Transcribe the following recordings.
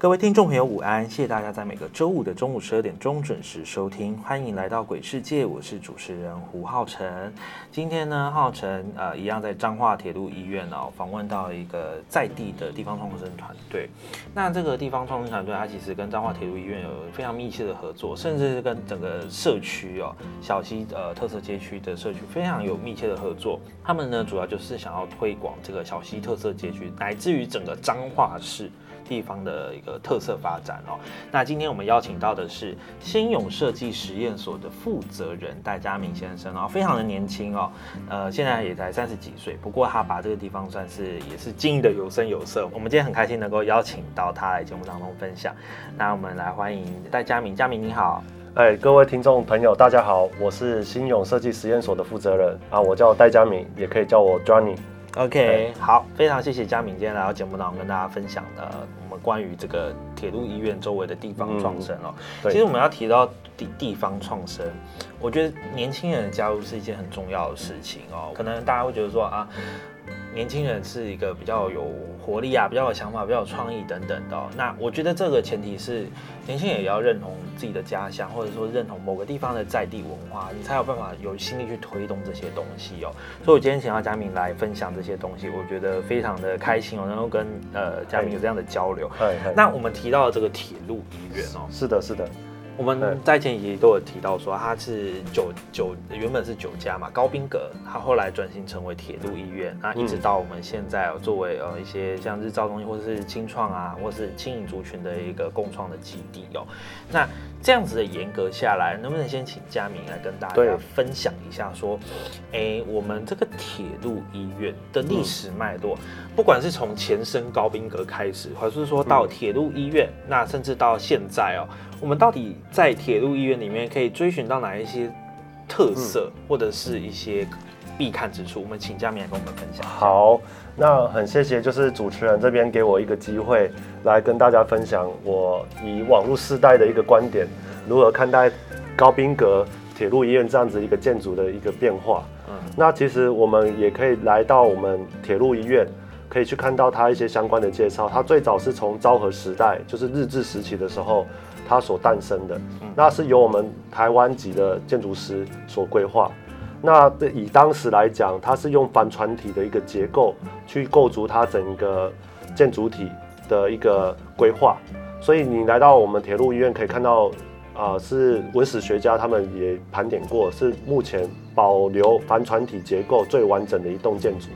各位听众朋友，午安！谢谢大家在每个周五的中午十二点钟准时收听，欢迎来到鬼世界，我是主持人胡浩辰。今天呢，浩辰呃一样在彰化铁路医院哦，访问到一个在地的地方创生团队。那这个地方创生团队，它其实跟彰化铁路医院有非常密切的合作，甚至是跟整个社区哦，小溪呃特色街区的社区非常有密切的合作。他们呢，主要就是想要推广这个小溪特色街区，乃至于整个彰化市。地方的一个特色发展哦。那今天我们邀请到的是新勇设计实验所的负责人戴家明先生哦，非常的年轻哦，呃，现在也才三十几岁。不过他把这个地方算是也是经营的有声有色。我们今天很开心能够邀请到他来节目当中分享。那我们来欢迎戴家明，家明你好。哎，各位听众朋友，大家好，我是新勇设计实验所的负责人啊，我叫戴家明，也可以叫我 Johnny。OK，好，非常谢谢佳敏今天来到节目当中跟大家分享的我们关于这个铁路医院周围的地方创生哦。其实我们要提到地地方创生，我觉得年轻人的加入是一件很重要的事情哦。可能大家会觉得说啊。年轻人是一个比较有活力啊，比较有想法，比较有创意等等的。那我觉得这个前提是年轻人也要认同自己的家乡，或者说认同某个地方的在地文化，你才有办法有心力去推动这些东西哦。所以我今天请到佳明来分享这些东西，我觉得非常的开心哦，能够跟呃佳明有这样的交流。那我们提到这个铁路医院哦，是的，是的。我们在前几集都有提到说，它是九九原本是九家嘛，高宾阁，它后来转型成为铁路医院，那一直到我们现在哦作为呃一些像日照中心或者是清创啊，或是轻盈族群的一个共创的基地哦。那这样子的严格下来，能不能先请嘉明来跟大家分享一下，说，哎，我们这个铁路医院的历史脉络，不管是从前身高宾阁开始，还是说到铁路医院，那甚至到现在哦。我们到底在铁路医院里面可以追寻到哪一些特色，或者是一些必看之处？我们请嘉明来跟我们分享。好，那很谢谢，就是主持人这边给我一个机会，来跟大家分享我以网络世代的一个观点，如何看待高宾格铁路医院这样子一个建筑的一个变化。嗯，那其实我们也可以来到我们铁路医院，可以去看到它一些相关的介绍。它最早是从昭和时代，就是日治时期的时候。它所诞生的，那是由我们台湾籍的建筑师所规划。那以当时来讲，它是用帆船体的一个结构去构筑它整个建筑体的一个规划。所以你来到我们铁路医院，可以看到，啊，是文史学家他们也盘点过，是目前保留帆船体结构最完整的一栋建筑，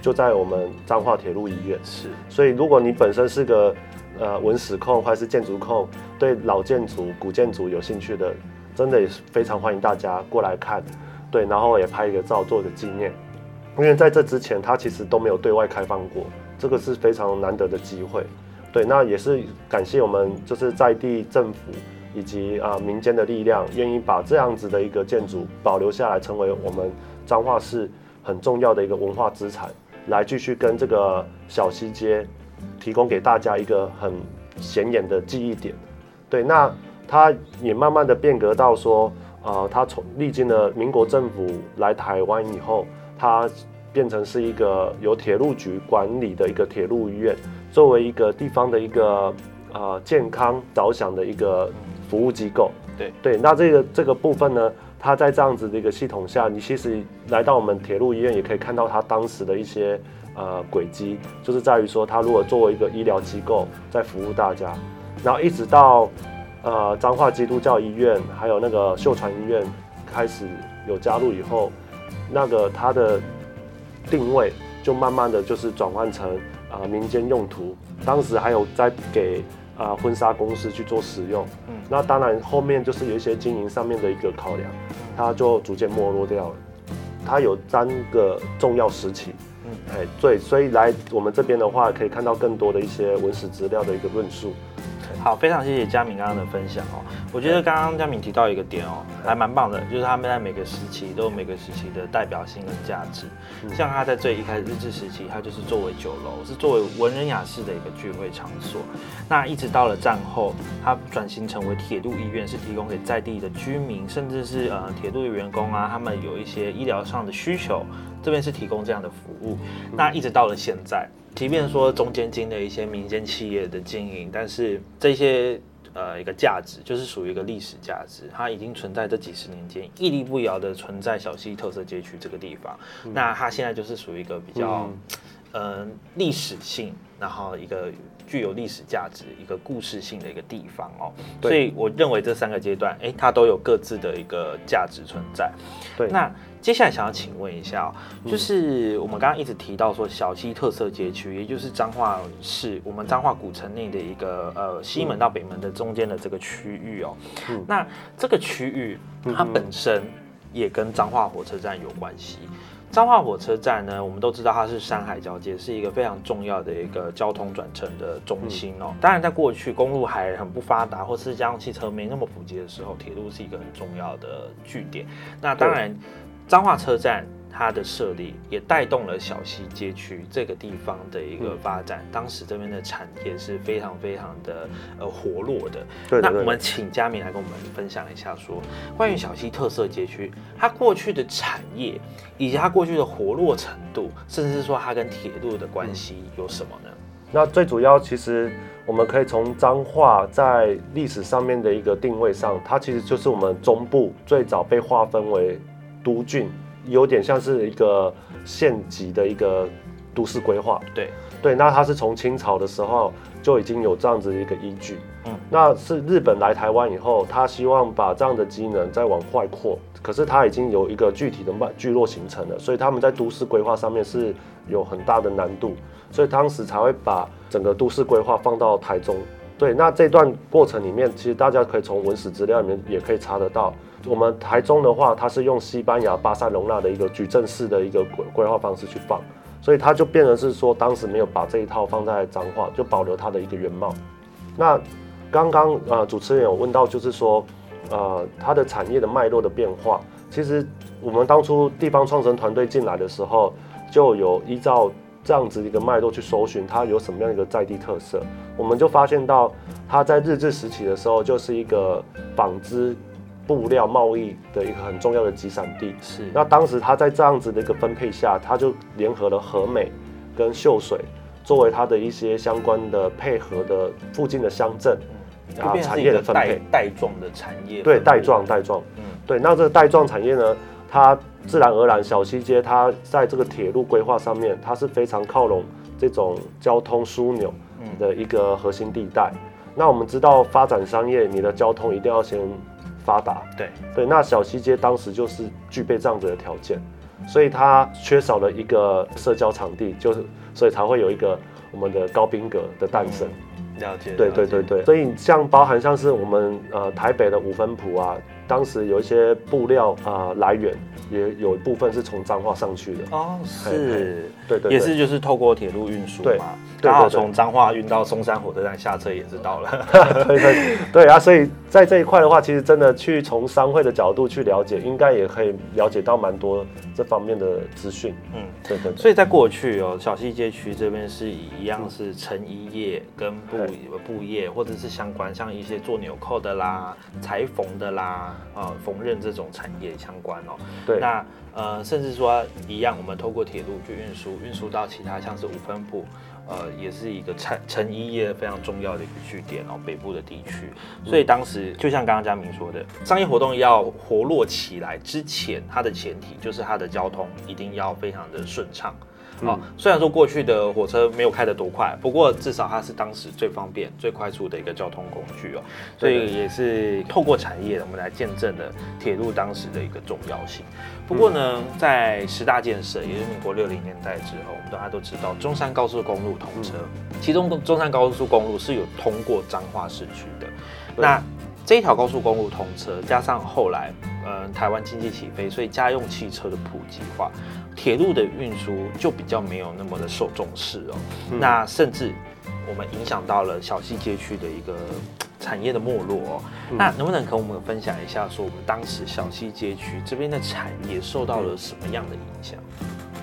就在我们彰化铁路医院。是，所以如果你本身是个呃，文史控或者是建筑控，对老建筑、古建筑有兴趣的，真的也是非常欢迎大家过来看，对，然后也拍一个照做个纪念。因为在这之前，它其实都没有对外开放过，这个是非常难得的机会。对，那也是感谢我们就是在地政府以及啊民间的力量，愿意把这样子的一个建筑保留下来，成为我们彰化市很重要的一个文化资产，来继续跟这个小西街。提供给大家一个很显眼的记忆点，对，那它也慢慢的变革到说，呃，它从历经了民国政府来台湾以后，它变成是一个由铁路局管理的一个铁路医院，作为一个地方的一个呃健康着想的一个服务机构，对对，那这个这个部分呢，它在这样子的一个系统下，你其实来到我们铁路医院，也可以看到它当时的一些。呃，轨迹就是在于说，他如果作为一个医疗机构在服务大家，然后一直到呃彰化基督教医院还有那个秀传医院开始有加入以后，那个它的定位就慢慢的就是转换成啊、呃民间用途，当时还有在给啊、呃婚纱公司去做使用，嗯那当然后面就是有一些经营上面的一个考量，它就逐渐没落掉了。它有三个重要时期，嗯哎，对，所以来我们这边的话，可以看到更多的一些文史资料的一个论述。好，非常谢谢佳敏刚刚的分享哦。我觉得刚刚佳敏提到一个点哦，还蛮棒的，就是他们在每个时期都有每个时期的代表性跟价值。像他在最一开始日治时期，他就是作为酒楼，是作为文人雅士的一个聚会场所。那一直到了战后，它转型成为铁路医院，是提供给在地的居民，甚至是呃铁路的员工啊，他们有一些医疗上的需求，这边是提供这样的服务。那一直到了现在，即便说中间经的一些民间企业的经营，但是这些呃一个价值就是属于一个历史价值，它已经存在这几十年间，屹立不摇的存在小溪特色街区这个地方。那它现在就是属于一个比较嗯呃历史性，然后一个具有历史价值、一个故事性的一个地方哦。所以我认为这三个阶段，哎，它都有各自的一个价值存在。对，那接下来想要请问一下、哦，就是我们刚刚一直提到说小溪特色街区，也就是彰化市我们彰化古城内的一个呃西门到北门的中间的这个区域哦。嗯那这个区域它本身也跟彰化火车站有关系。彰化火车站呢，我们都知道它是山海交界，是一个非常重要的一个交通转乘的中心哦。当然，在过去公路还很不发达，或是家用汽车没那么普及的时候，铁路是一个很重要的据点。那当然，彰化车站它的设立也带动了小溪街区这个地方的一个发展。当时这边的产业是非常非常的呃活络的。对的对那我们请嘉明来跟我们分享一下说关于小溪特色街区，它过去的产业以及它过去的活络程度，甚至是说它跟铁路的关系有什么呢？那最主要，其实我们可以从彰化在历史上面的一个定位上，它其实就是我们中部最早被划分为都郡，有点像是一个县级的一个都市规划。对，对，那它是从清朝的时候就已经有这样子的一个依据。嗯嗯，那是日本来台湾以后，他希望把这样的机能再往外扩，可是他已经有一个具体的脉聚落形成了，所以他们在都市规划上面是有很大的难度，所以当时才会把整个都市规划放到台中。对，那这段过程里面，其实大家可以从文史资料里面也可以查得到。我们台中的话，它是用西班牙巴塞隆纳的一个矩阵式的一个规规划方式去放，所以它就变成是说，当时没有把这一套放在彰化，就保留它的一个原貌。那刚刚呃主持人有问到，就是说呃它的产业的脉络的变化，其实我们当初地方创生团队进来的时候，就有依照这样子一个脉络去搜寻它有什么样一个在地特色，我们就发现到它在日治时期的时候，就是一个纺织布料贸易的一个很重要的集散地。是那当时他在这样子的一个分配下，他就联合了和美跟秀水作为他的一些相关的配合的附近的乡镇，啊产业的分配。带状的产业，对，带状带状，嗯对，那这个带状产业呢，它自然而然小西街它在这个铁路规划上面，它是非常靠拢这种交通枢纽嗯的一个核心地带。那我们知道发展商业，你的交通一定要先发达，对，对，那小西街当时就是具备这样子的条件，所以它缺少了一个社交场地，就是所以才会有一个我们的高宾格的诞生。了解，对对对对，所以像包含像是我们呃台北的五分埔啊，当时有一些布料啊、呃来源，也有一部分是从彰化上去的。哦，是，对对对，也是就是透过铁路运输对嘛，对对对刚好从彰化运到松山火车站下车也是到了，对对对。啊，所以在这一块的话，其实真的去从商会的角度去了解，应该也可以了解到蛮多这方面的资讯。嗯。对对对，所以在过去哦，小西街区这边是以一样是成衣业跟布布业，或者是相关像一些做纽扣的啦、裁缝的啦、啊缝纫这种产业相关哦。对那呃，甚至说一样，我们透过铁路去运输，运输到其他像是五分埔，呃，也是一个产成衣业非常重要的一个据点哦，北部的地区。所以当时就像刚刚嘉明说的，商业活动要活络起来之前，它的前提就是它的交通一定要非常的顺畅。哦，虽然说过去的火车没有开得多快，不过至少它是当时最方便、最快速的一个交通工具哦，所以也是透过产业，我们来见证了铁路当时的一个重要性。不过呢，在十大建设，也就是民国六零年代之后，我们大家都知道中山高速公路通车，其中中山高速公路是有通过彰化市区的。那这一条高速公路通车，加上后来，嗯，台湾经济起飞，所以家用汽车的普及化，铁路的运输就比较没有那么的受重视哦。那甚至我们影响到了小溪街区的一个产业的没落哦。那能不能跟我们分享一下，说我们当时小溪街区这边的产业受到了什么样的影响？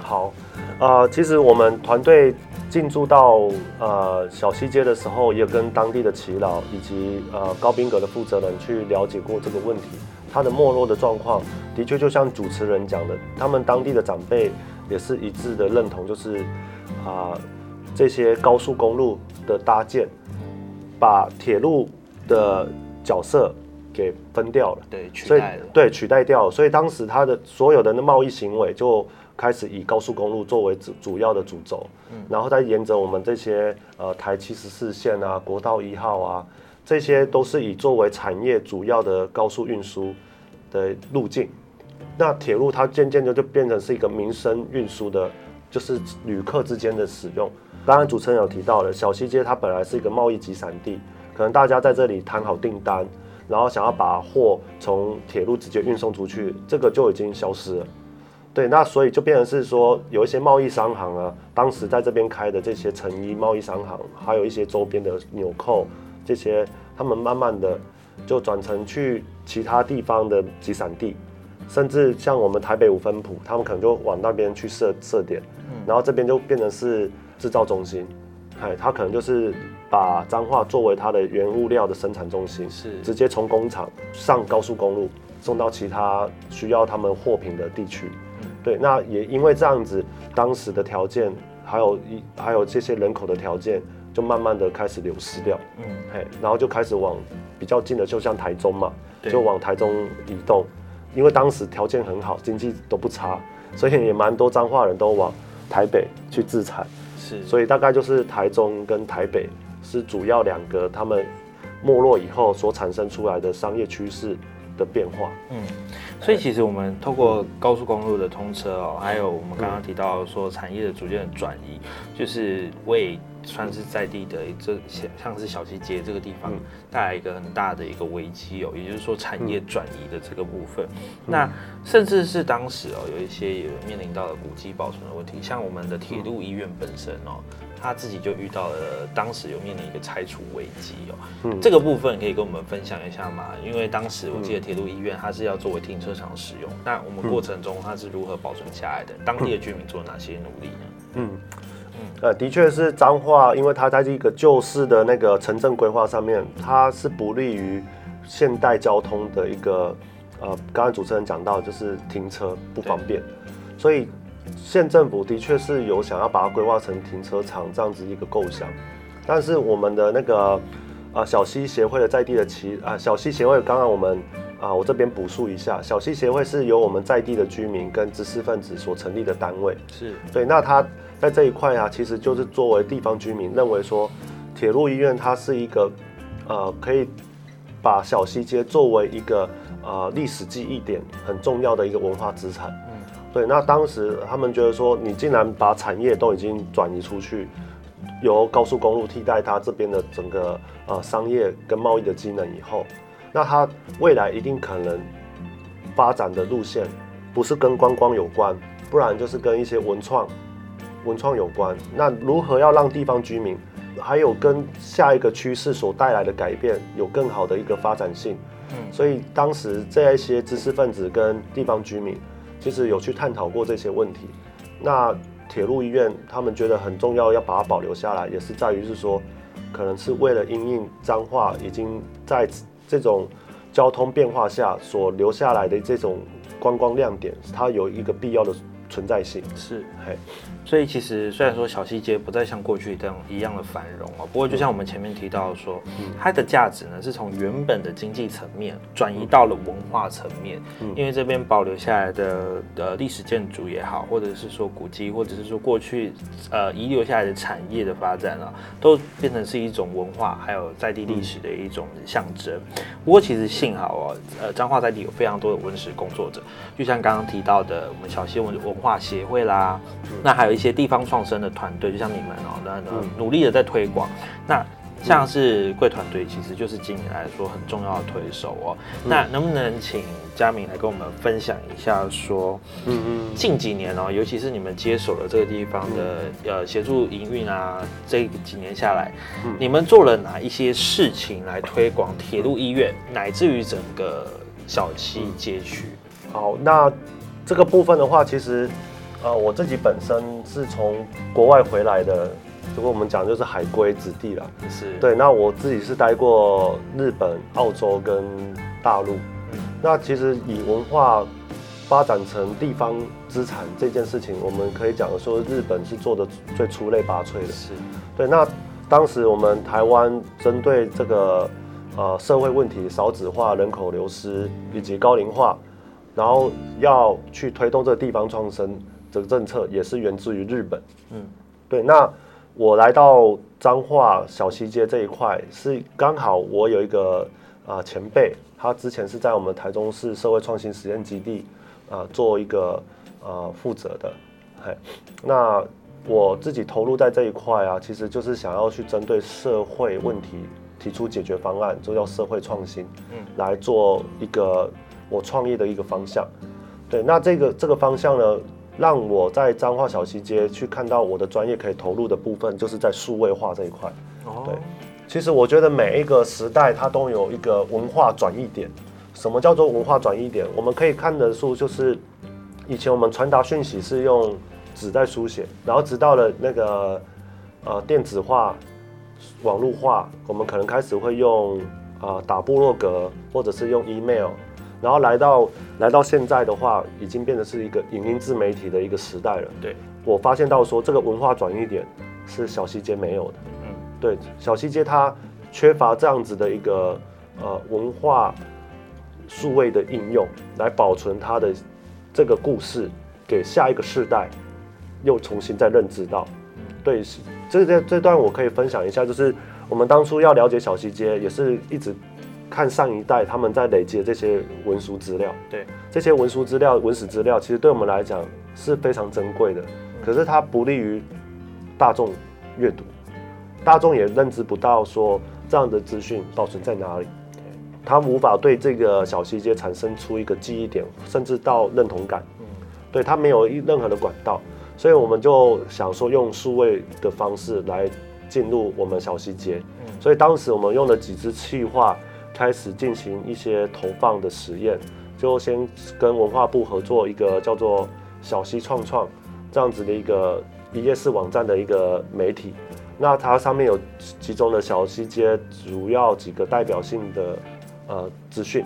好，呃，其实我们团队。进驻到呃小西街的时候，也跟当地的耆老以及呃高宾阁的负责人去了解过这个问题。它的没落的状况，的确就像主持人讲的，他们当地的长辈也是一致的认同，就是啊这些高速公路的搭建，把铁路的角色给分掉了，对，取代了，对，取代掉了。所以当时它的所有的那贸易行为就。开始以高速公路作为主主要的主轴，嗯，然后再沿着我们这些呃台七十四线啊、国道一号啊，这些都是以作为产业主要的高速运输的路径。那铁路它渐渐的就变成是一个民生运输的，就是旅客之间的使用。刚刚主持人有提到了，小西街它本来是一个贸易集散地，可能大家在这里谈好订单，然后想要把货从铁路直接运送出去，这个就已经消失了。对，那所以就变成是说，有一些贸易商行啊，当时在这边开的这些成衣贸易商行，还有一些周边的纽扣这些，他们慢慢的就转成去其他地方的集散地，甚至像我们台北五分埔，他们可能就往那边去设设点，然后这边就变成是制造中心，哎，他可能就是把彰化作为它的原物料的生产中心，是。直接从工厂上高速公路送到其他需要他们货品的地区。对，那也因为这样子，当时的条件，还有一还有这些人口的条件，就慢慢的开始流失掉。嗯，嘿，然后就开始往比较近的，就像台中嘛，就往台中移动。因为当时条件很好，经济都不差，所以也蛮多彰化人都往台北去自产。是，所以大概就是台中跟台北是主要两个他们没落以后所产生出来的商业趋势。的变化，嗯，所以其实我们透过高速公路的通车哦，还有我们刚刚提到说产业的逐渐的转移，就是为算是在地的这像像是小西街这个地方带来一个很大的一个危机哦，也就是说产业转移的这个部分，那甚至是当时哦有一些也面临到了古迹保存的问题，像我们的铁路医院本身哦。他自己就遇到了，当时有面临一个拆除危机哦。嗯，这个部分可以跟我们分享一下吗？因为当时我记得铁路医院它是要作为停车场使用，那我们过程中它是如何保存下来的？当地的居民做哪些努力呢？嗯嗯，呃，的确是彰化，因为它在这个旧市的那个城镇规划上面，它是不利于现代交通的一个呃，刚才主持人讲到就是停车不方便，所以。县政府的确是有想要把它规划成停车场这样子一个构想，但是我们的那个啊小溪协会的在地的旗啊小溪协会，刚刚我们啊我这边补述一下，小溪协会是由我们在地的居民跟知识分子所成立的单位，是对。那他在这一块啊，其实就是作为地方居民认为说，铁路医院它是一个呃可以把小西街作为一个呃历史记忆点很重要的一个文化资产。嗯对，那当时他们觉得说，你竟然把产业都已经转移出去，由高速公路替代它这边的整个呃商业跟贸易的机能以后，那它未来一定可能发展的路线不是跟观光有关，不然就是跟一些文创文创有关。那如何要让地方居民还有跟下一个趋势所带来的改变有更好的一个发展性？嗯，所以当时这一些知识分子跟地方居民。其实有去探讨过这些问题，那铁路医院他们觉得很重要，要把它保留下来，也是在于是说，可能是为了因应彰化已经在这种交通变化下所留下来的这种观光亮点，它有一个必要的存在性。是，嘿，所以其实虽然说小西街不再像过去这样一样的繁荣哦，不过就像我们前面提到说，它的价值呢是从原本的经济层面转移到了文化层面，因为这边保留下来的呃历史建筑也好，或者是说古迹，或者是说过去呃遗留下来的产业的发展啊，都变成是一种文化还有在地历史的一种象征。不过其实幸好哦，呃彰化在地有非常多的文史工作者，就像刚刚提到的我们小西文文化协会啦，那还有一些地方创生的团队，就像你们哦，那那努力的在推广。那像是贵团队，其实就是今年来说很重要的推手哦。那能不能请佳明来跟我们分享一下，说，嗯嗯，近几年哦，尤其是你们接手了这个地方的呃协助营运啊，这几年下来，你们做了哪一些事情来推广铁路医院，乃至于整个小七街区？好，那这个部分的话，其实。呃，我自己本身是从国外回来的，如果我们讲就是海归子弟了，是对。那我自己是待过日本、澳洲跟大陆。嗯那其实以文化发展成地方资产这件事情，我们可以讲说日本是做的最出类拔萃的。是对。那当时我们台湾针对这个呃社会问题，少子化、人口流失以及高龄化，然后要去推动这个地方创生。这个政策也是源自于日本，嗯，对。那我来到彰化小西街这一块，是刚好我有一个啊前辈，他之前是在我们台中市社会创新实验基地啊做一个呃负责的，嘿。那我自己投入在这一块啊，其实就是想要去针对社会问题提出解决方案，就叫社会创新，嗯，来做一个我创业的一个方向。对，那这个这个方向呢？让我在彰化小西街去看到我的专业可以投入的部分，就是在数位化这一块。哦，对，其实我觉得每一个时代它都有一个文化转移点。什么叫做文化转移点？我们可以看得出，就是以前我们传达讯息是用纸在书写，然后直到了那个呃电子化、网络化，我们可能开始会用啊打部落格，或者是用 email。然后来到来到现在的话，已经变得是一个影音自媒体的一个时代了。对，我发现到说这个文化转移点是小西街没有的。嗯，对，小西街它缺乏这样子的一个呃文化数位的应用，来保存它的这个故事，给下一个世代又重新再认知到。对，这这这段我可以分享一下，就是我们当初要了解小西街，也是一直。看上一代他们在累积的这些文书资料，对这些文书资料、文史资料，其实对我们来讲是非常珍贵的。可是它不利于大众阅读，大众也认知不到说这样的资讯保存在哪里，他无法对这个小细节产生出一个记忆点，甚至到认同感。嗯，对他没有任何的管道，所以我们就想说用数位的方式来进入我们小细节。嗯，所以当时我们用了几支气化。开始进行一些投放的实验，就先跟文化部合作一个叫做小溪创创这样子的一个一页式网站的一个媒体。那它上面有集中的小溪街主要几个代表性的呃资讯，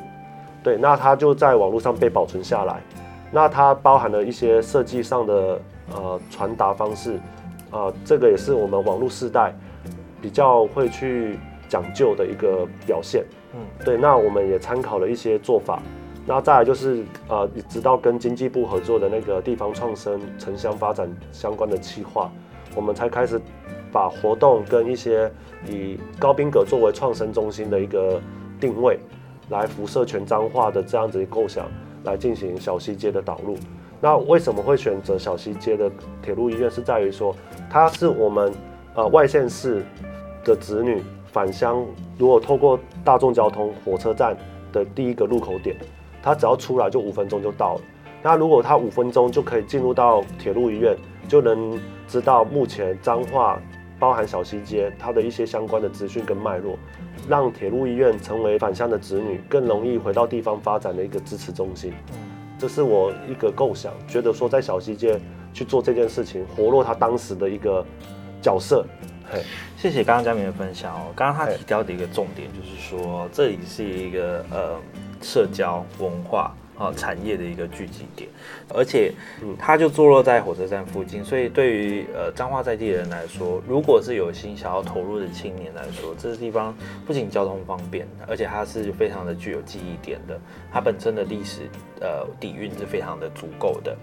对，那它就在网络上被保存下来。那它包含了一些设计上的呃传达方式，啊，这个也是我们网络世代比较会去讲究的一个表现。嗯，对，那我们也参考了一些做法，那再来就是呃，直到跟经济部合作的那个地方创生城乡发展相关的企划，我们才开始把活动跟一些以高宾阁作为创生中心的一个定位，来辐射全彰化的这样子的构想，来进行小西街的导入。那为什么会选择小西街的铁路医院？是在于说，它是我们呃外县市的子女。返乡如果透过大众交通火车站的第一个入口点，他只要出来就五分钟就到了。那如果他五分钟就可以进入到铁路医院，就能知道目前彰化包含小西街它的一些相关的资讯跟脉络，让铁路医院成为返乡的子女更容易回到地方发展的一个支持中心。这是我一个构想，觉得说在小西街去做这件事情，活络他当时的一个角色。谢谢刚刚嘉明的分享哦。刚刚他提到的一个重点就是说，这里是一个呃社交文化呃产业的一个聚集点，而且它就坐落在火车站附近，所以对于呃彰化在地人来说，如果是有心想要投入的青年来说，这个地方不仅交通方便，而且它是非常的具有记忆点的，它本身的历史呃底蕴是非常的足够的。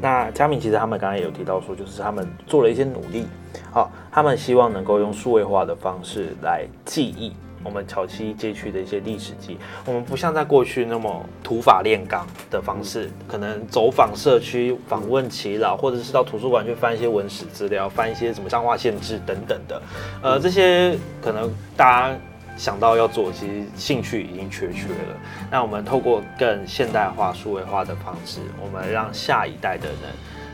那嘉明其实他们刚才有提到说，就是他们做了一些努力，好，他们希望能够用数位化的方式来记忆。我们桥西街区的一些历史记忆，我们不像在过去那么土法炼钢的方式，可能走访社区、访问耆老，或者是到图书馆去翻一些文史资料，翻一些什么彰化县志等等的。呃，这些可能大家想到要做，其实兴趣已经缺缺了。那我们透过更现代化、数位化的方式，我们让下一代的人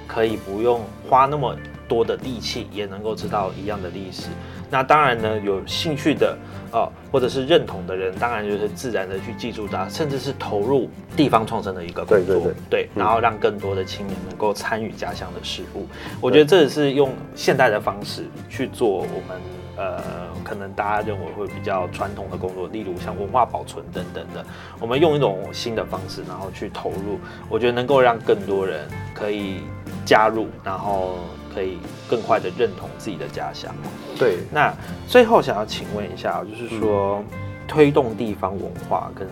可以不用花那么多的力气，也能够知道一样的历史。那当然呢，有兴趣的哦，或者是认同的人，当然就是自然的去记住它，甚至是投入地方创生的一个工作，对对对然后让更多的青年能够参与家乡的事物。我觉得这也是用现代的方式去做我们呃，可能大家认为会比较传统的工作，例如像文化保存等等的，我们用一种新的方式，然后去投入，我觉得能够让更多人可以加入，然后可以更快的认同自己的家乡。对，那最后想要请问一下，就是说、推动地方文化跟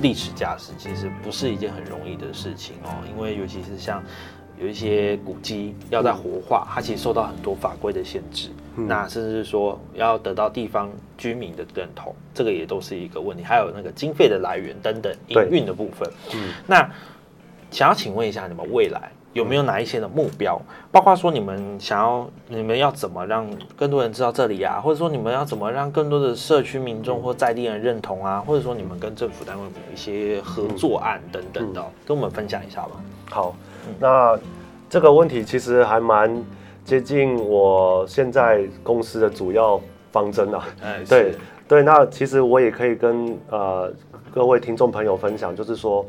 历史价值，其实不是一件很容易的事情哦，因为尤其是像有一些古迹要在活化，它其实受到很多法规的限制，那甚至是说要得到地方居民的认同，这个也都是一个问题，还有那个经费的来源等等营运的部分。嗯。那想要请问一下，你们未来有没有哪一些的目标？包括说你们想要，你们要怎么让更多人知道这里啊？或者说你们要怎么让更多的社区民众或在地人认同啊？或者说你们跟政府单位有一些合作案等等的哦、跟我们分享一下吧。好，那这个问题其实还蛮接近我现在公司的主要方针啊。哎，对对，那其实我也可以跟呃各位听众朋友分享，就是说，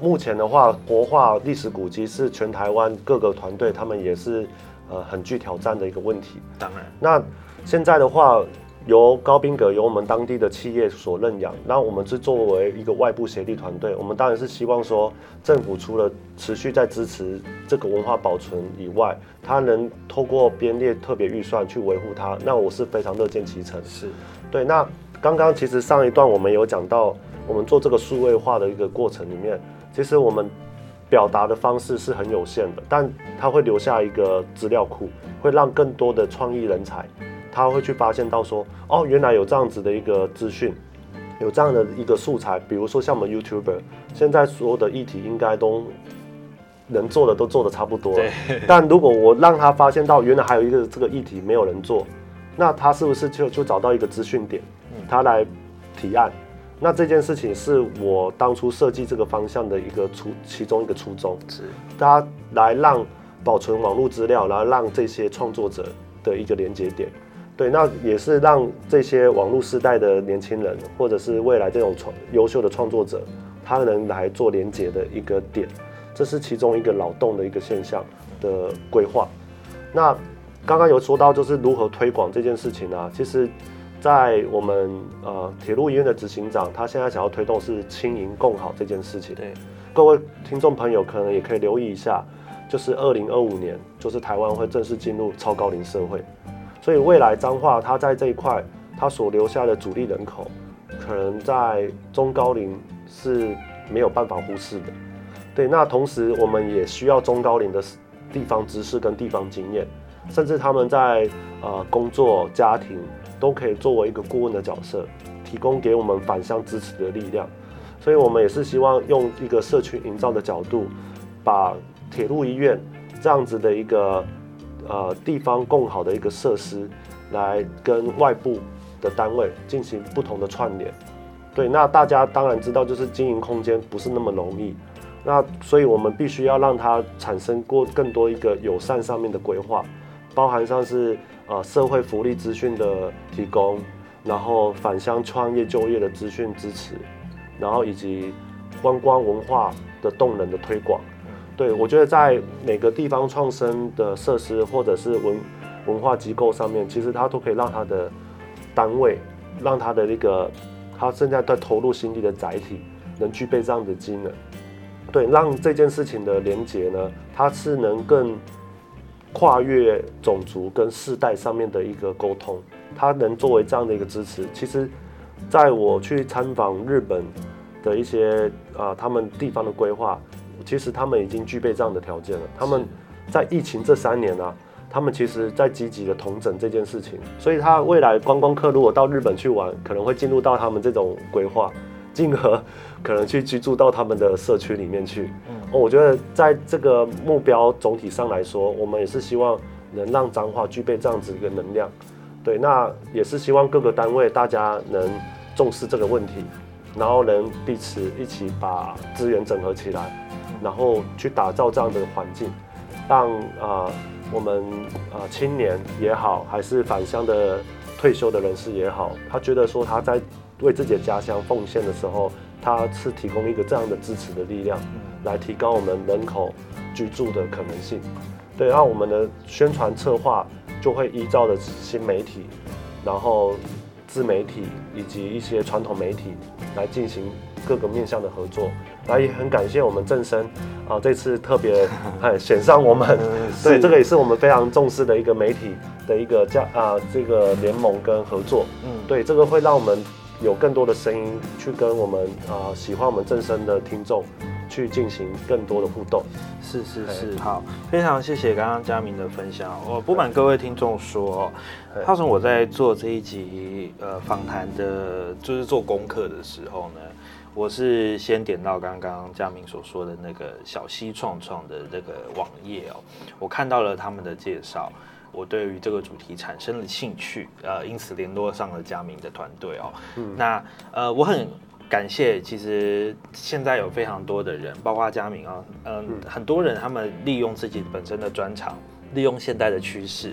目前的话，国画历史古迹是全台湾各个团队他们也是呃很具挑战的一个问题。当然，那现在的话，由高宾阁由我们当地的企业所认养，那我们是作为一个外部协力团队，我们当然是希望说，政府除了持续在支持这个文化保存以外，它能透过编列特别预算去维护它，那我是非常乐见其成。是对，那刚刚其实上一段我们有讲到，我们做这个数位化的一个过程里面，其实我们表达的方式是很有限的，但它会留下一个资料库，会让更多的创意人才，他会去发现到说，哦，原来有这样子的一个资讯，有这样的一个素材，比如说像我们 YouTuber，现在所有的议题应该都能做的都做的差不多了，但如果我让他发现到原来还有一个这个议题没有人做，那他是不是就就找到一个资讯点，他来提案？那这件事情是我当初设计这个方向的一个初其中一个初衷，是大家来让保存网络资料，然后让这些创作者的一个连接点。对，那也是让这些网络时代的年轻人，或者是未来这种创优秀的创作者，他能来做连接的一个点，这是其中一个脑洞的一个现象的规划。那刚刚有说到就是如何推广这件事情啊，其实，在我们呃铁路医院的执行长，他现在想要推动是轻盈共好这件事情。对，各位听众朋友可能也可以留意一下，就是二零二五年，就是台湾会正式进入超高龄社会，所以未来彰化它在这一块，它所留下的主力人口，可能在中高龄是没有办法忽视的。对，那同时我们也需要中高龄的地方知识跟地方经验，甚至他们在呃工作、家庭都可以作为一个顾问的角色，提供给我们返乡支持的力量。所以我们也是希望用一个社区营造的角度，把铁路医院这样子的一个呃地方共好的一个设施，来跟外部的单位进行不同的串联。对，那大家当然知道，就是经营空间不是那么容易。那所以我们必须要让它产生过更多一个友善上面的规划，包含像是呃社会福利资讯的提供，然后返乡创业就业的资讯支持，然后以及观光文化的动能的推广。对我觉得在每个地方创生的设施或者是文文化机构上面，其实它都可以让它的单位，让它的那个它现在在投入心力的载体，能具备这样的机能。对，让这件事情的连结呢，它是能更跨越种族跟世代上面的一个沟通，它能作为这样的一个支持。其实，在我去参访日本的一些啊，他们地方的规划，其实他们已经具备这样的条件了。他们在疫情这三年啊，他们其实在积极的同整这件事情，所以他未来观光客如果到日本去玩，可能会进入到他们这种规划，进而可能去居住到他们的社区里面去。哦，我觉得在这个目标总体上来说，我们也是希望能让彰化具备这样子一个能量。对，那也是希望各个单位大家能重视这个问题，然后能彼此一起把资源整合起来，然后去打造这样的环境，让啊、我们啊、青年也好，还是返乡的退休的人士也好，他觉得说他在为自己的家乡奉献的时候，它是提供一个这样的支持的力量，来提高我们人口居住的可能性。对，然后我们的宣传策划就会依照的新媒体，然后自媒体以及一些传统媒体来进行各个面向的合作。那也很感谢我们正生啊，这次特别哎选上我们，对，这个也是我们非常重视的一个媒体的一个加啊这个联盟跟合作。嗯，对，这个会让我们有更多的声音去跟我们呃、喜欢我们正声的听众去进行更多的互动。是是是，好，非常谢谢刚刚佳明的分享。我不瞒各位听众说，对浩成我在做这一集呃访谈的，就是做功课的时候呢，我是先点到刚刚佳明所说的那个小溪创创的这个网页哦，我看到了他们的介绍。我对于这个主题产生了兴趣，呃，因此联络上了佳明的团队哦。那呃，我很感谢，其实现在有非常多的人，包括佳明啊，嗯，很多人他们利用自己本身的专长，利用现代的趋势，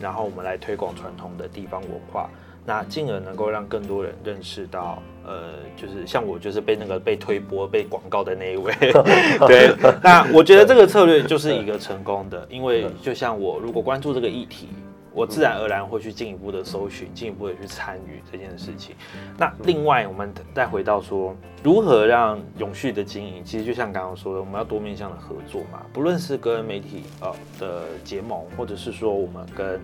然后我们来推广传统的地方文化，那进而能够让更多人认识到，呃，就是像我就是被那个被推播、被广告的那一位，对，那我觉得这个策略就是一个成功的，因为就像我如果关注这个议题。我自然而然会去进一步的搜寻，进一步的去参与这件事情。那另外，我们再回到说，如何让永续的经营，其实就像刚刚说的，我们要多面向的合作嘛，不论是跟媒体呃的结盟，或者是说我们跟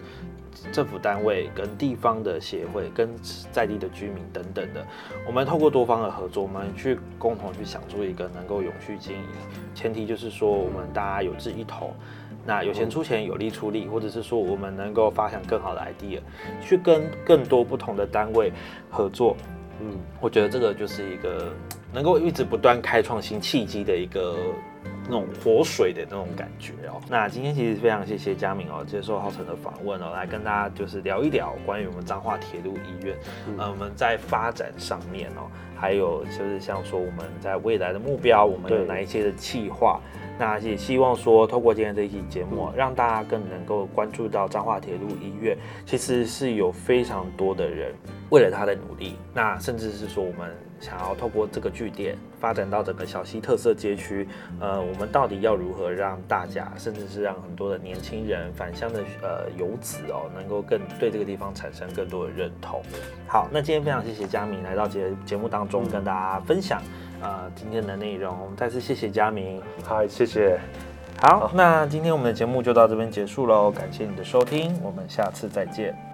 政府单位、跟地方的协会、跟在地的居民等等的，我们透过多方的合作，我们去共同去想出一个能够永续经营，前提就是说我们大家有志一同。那有钱出钱，有力出力，或者是说我们能够发展更好的 idea，去跟更多不同的单位合作。嗯，我觉得这个就是一个能够一直不断开创新契机的一个那种活水的那种感觉哦。那今天其实非常谢谢佳明哦，接受浩辰的访问哦，来跟大家就是聊一聊关于我们彰化铁路医院，呃，我们在发展上面哦，还有就是像说我们在未来的目标，我们有哪一些的计划。那也希望说，透过今天这一期节目，让大家更能够关注到彰化铁路医院，其实是有非常多的人为了他的努力，那甚至是说我们想要透过这个据点发展到整个小溪特色街区，呃，我们到底要如何让大家，甚至是让很多的年轻人、返乡的呃游子哦，能够更对这个地方产生更多的认同。好，那今天非常谢谢佳明来到节节目当中跟大家分享呃今天的内容，我们再次谢谢佳明。嗨，谢谢。好，那今天我们的节目就到这边结束喽，感谢你的收听，我们下次再见。